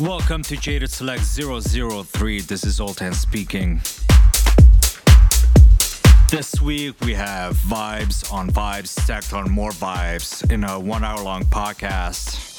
Welcome to Jaded Select 003. This is Oltan speaking. This week we have vibes on vibes stacked on more vibes in a one hour long podcast.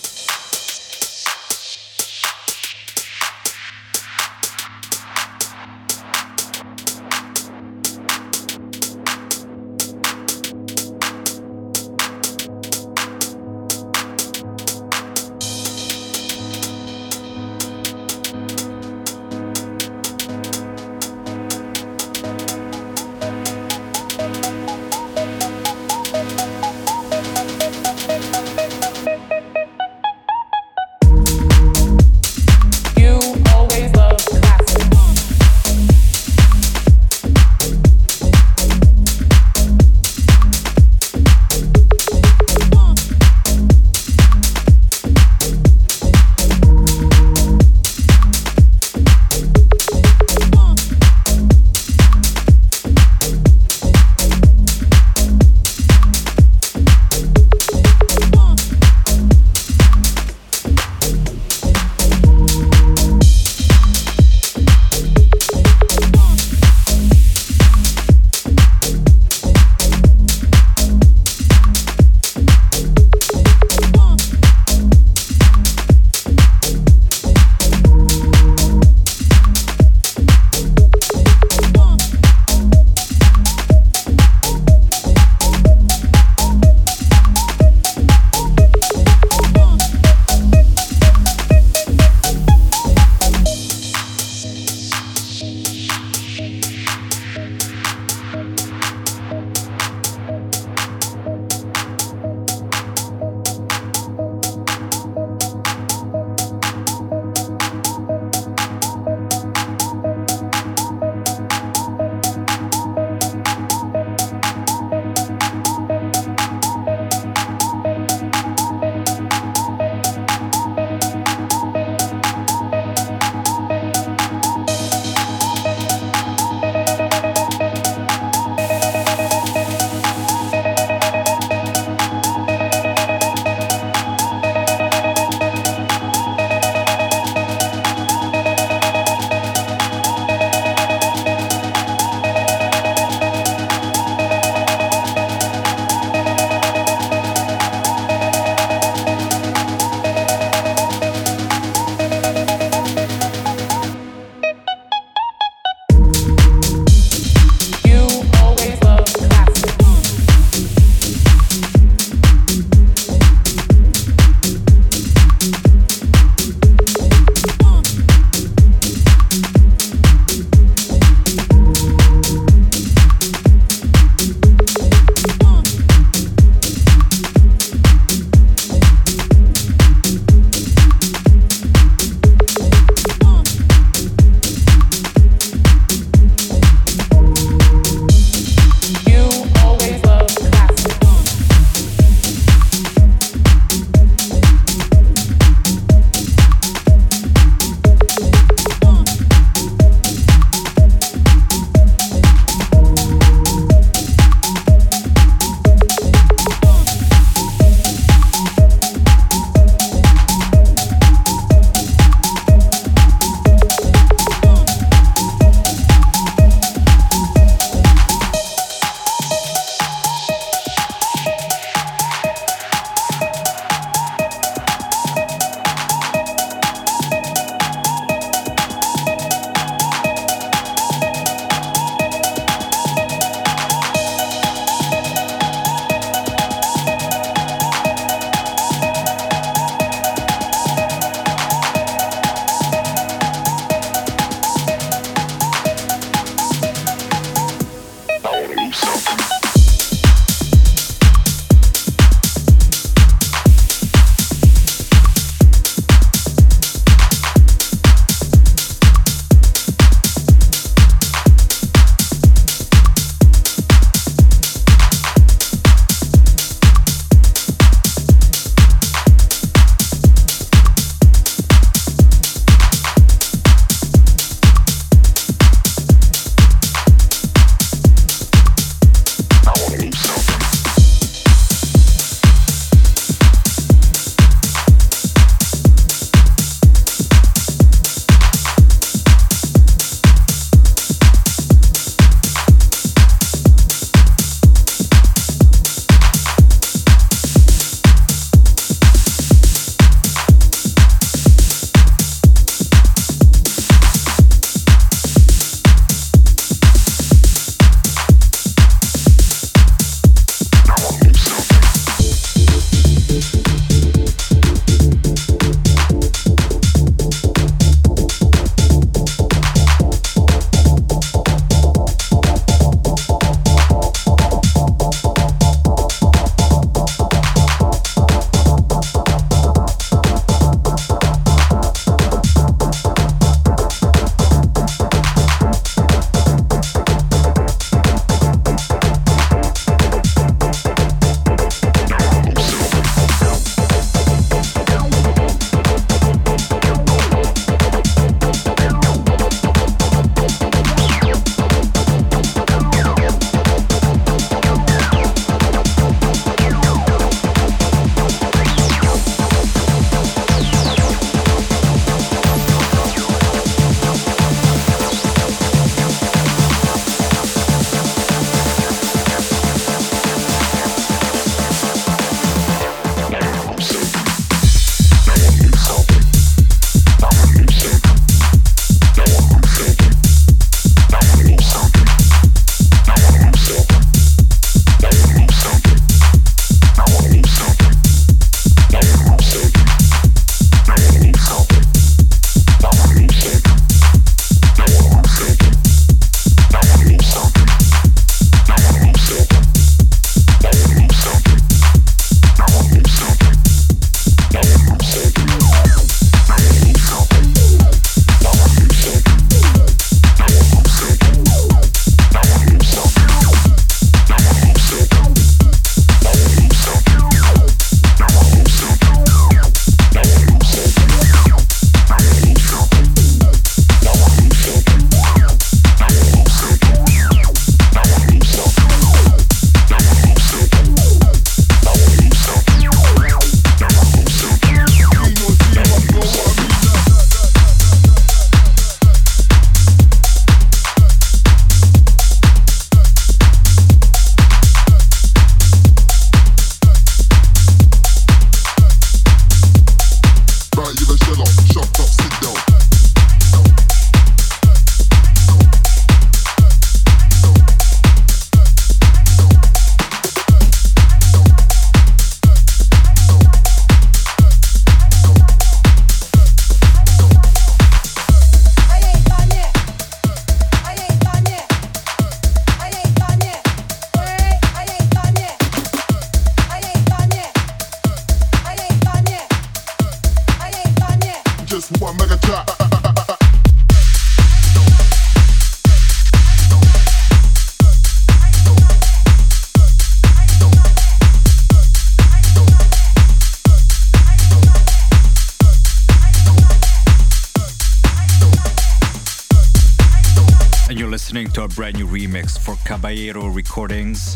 Brand new remix for Caballero Recordings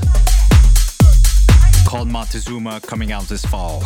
called Montezuma coming out this fall.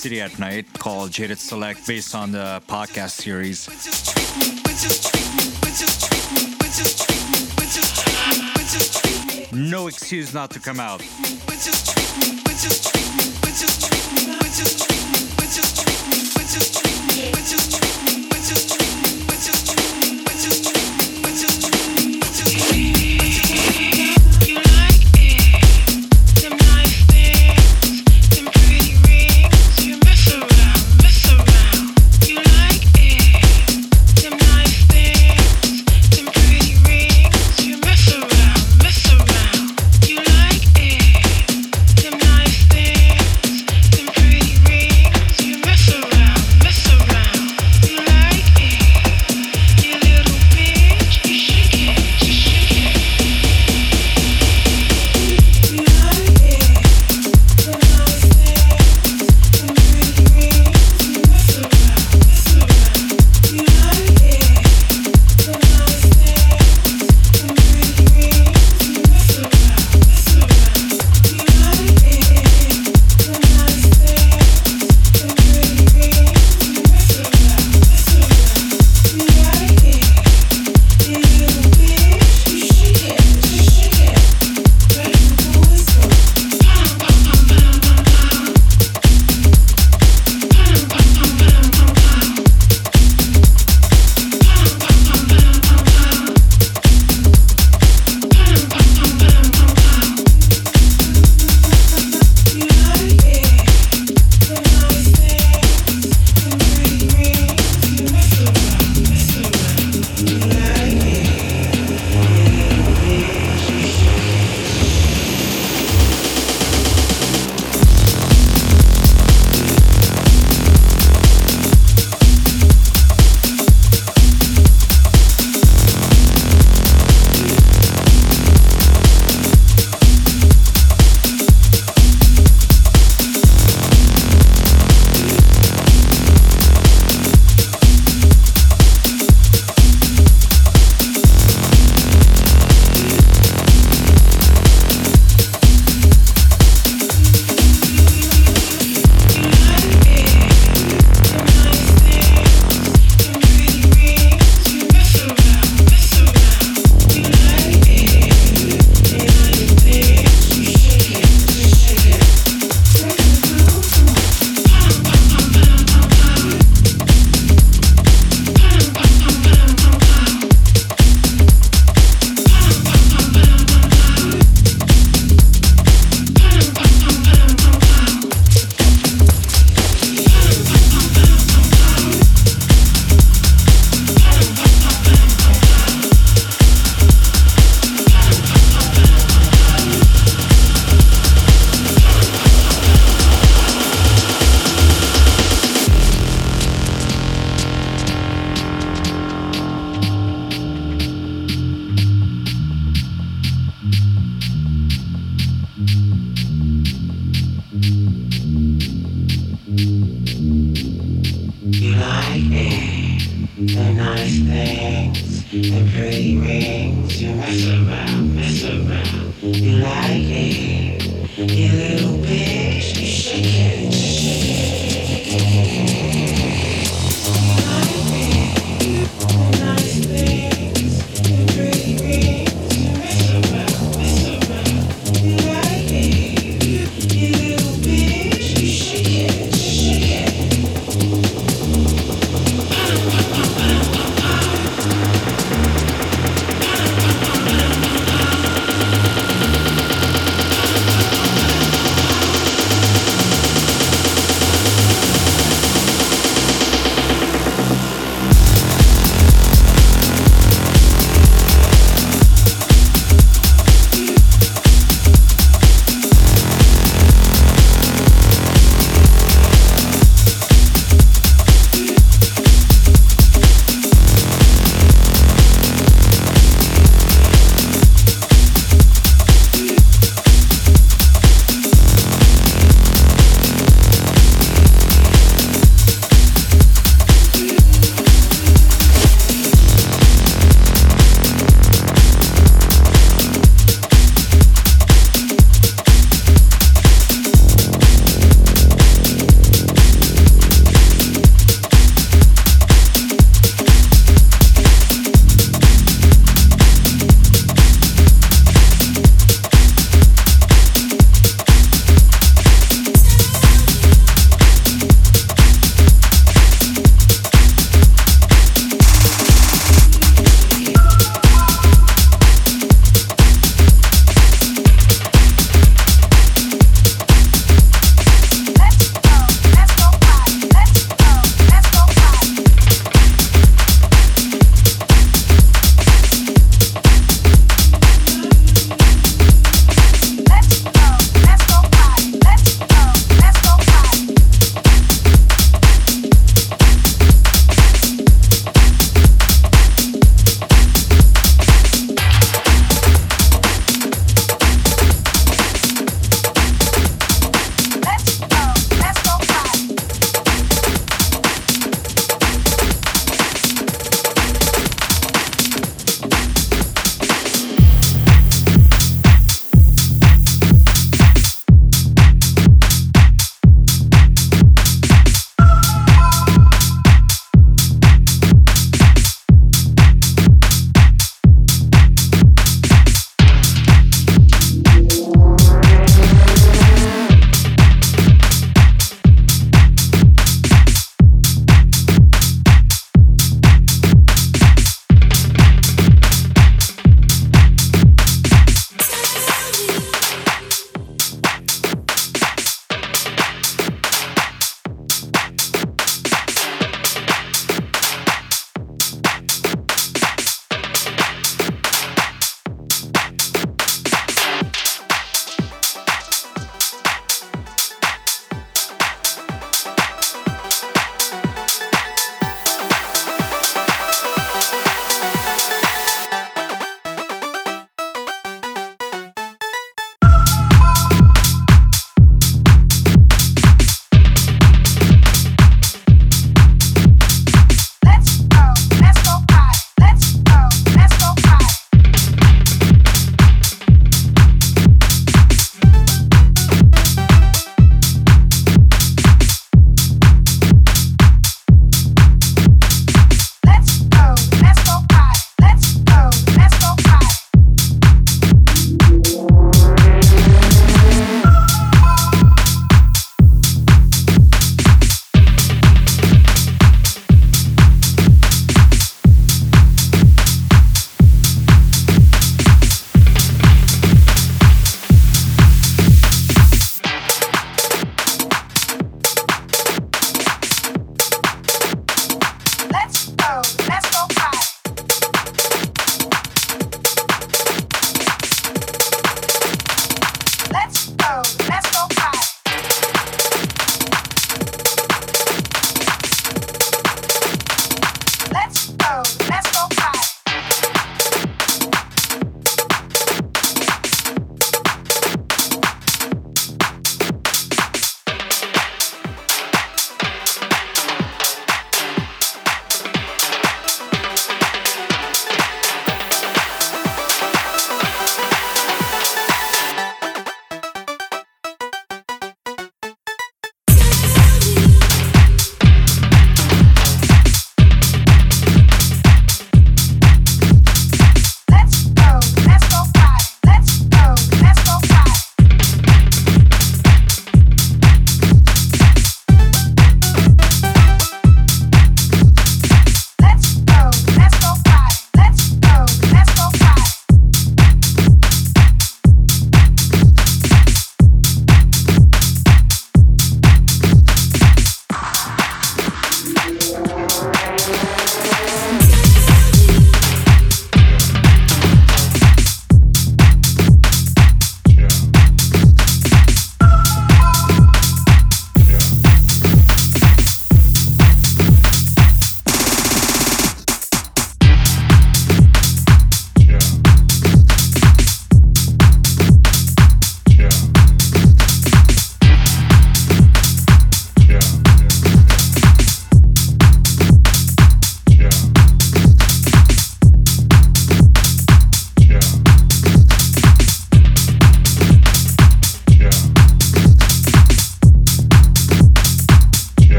City at Night called Jaded Select based on the podcast series. No excuse not to come out.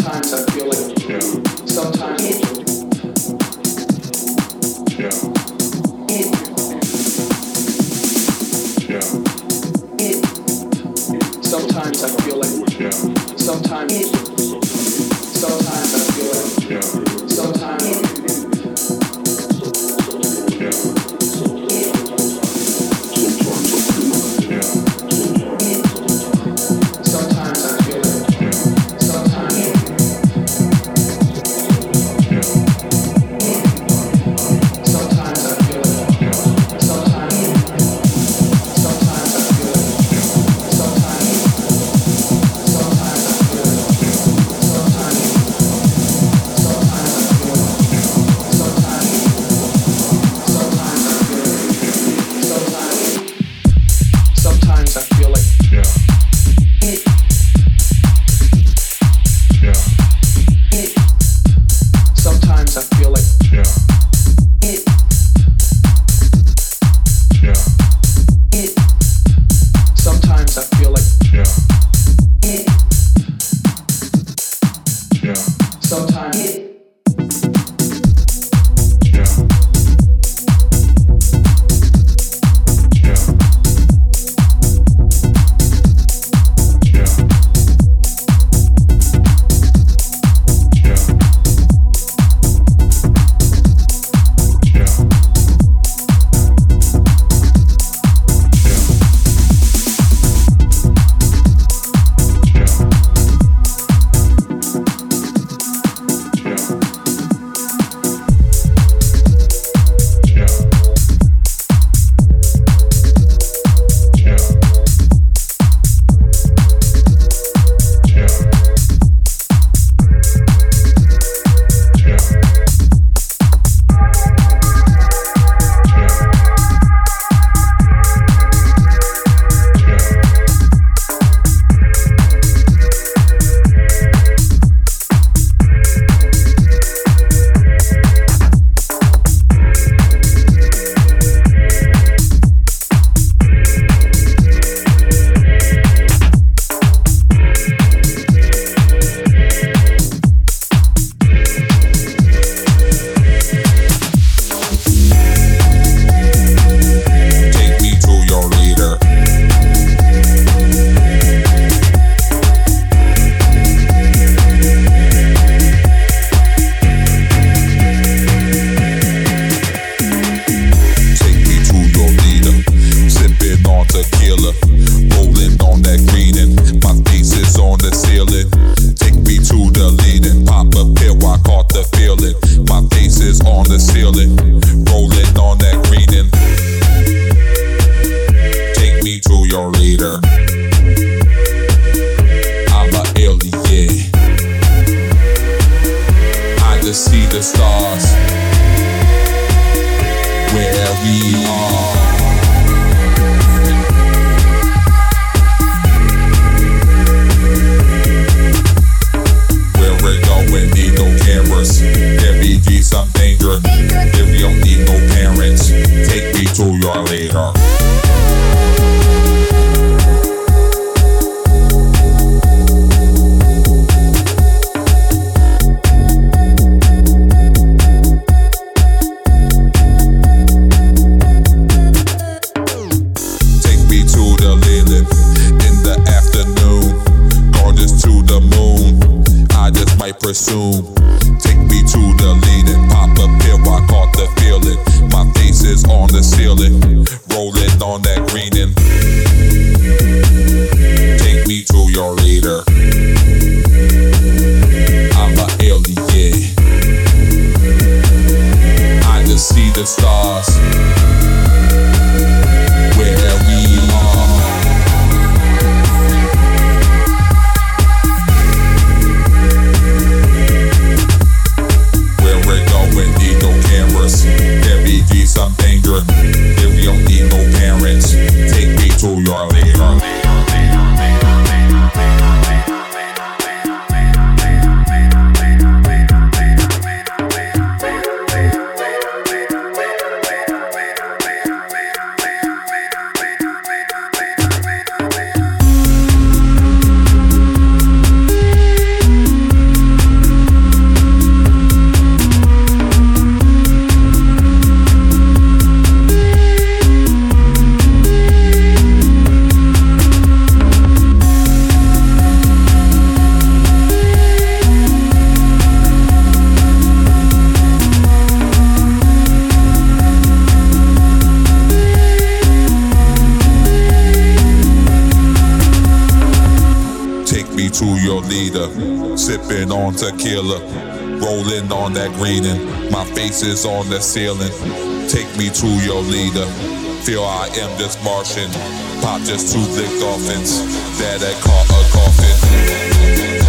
Sometimes I feel like yeah. sometimes yeah. Yeah. Yeah. Sometimes I feel like yeah. Sometimes leader. On tequila, rolling on that green, and my face is on the ceiling. Take me to your leader. Feel I am this Martian. Pop just two lick dolphins that I caught a coffin.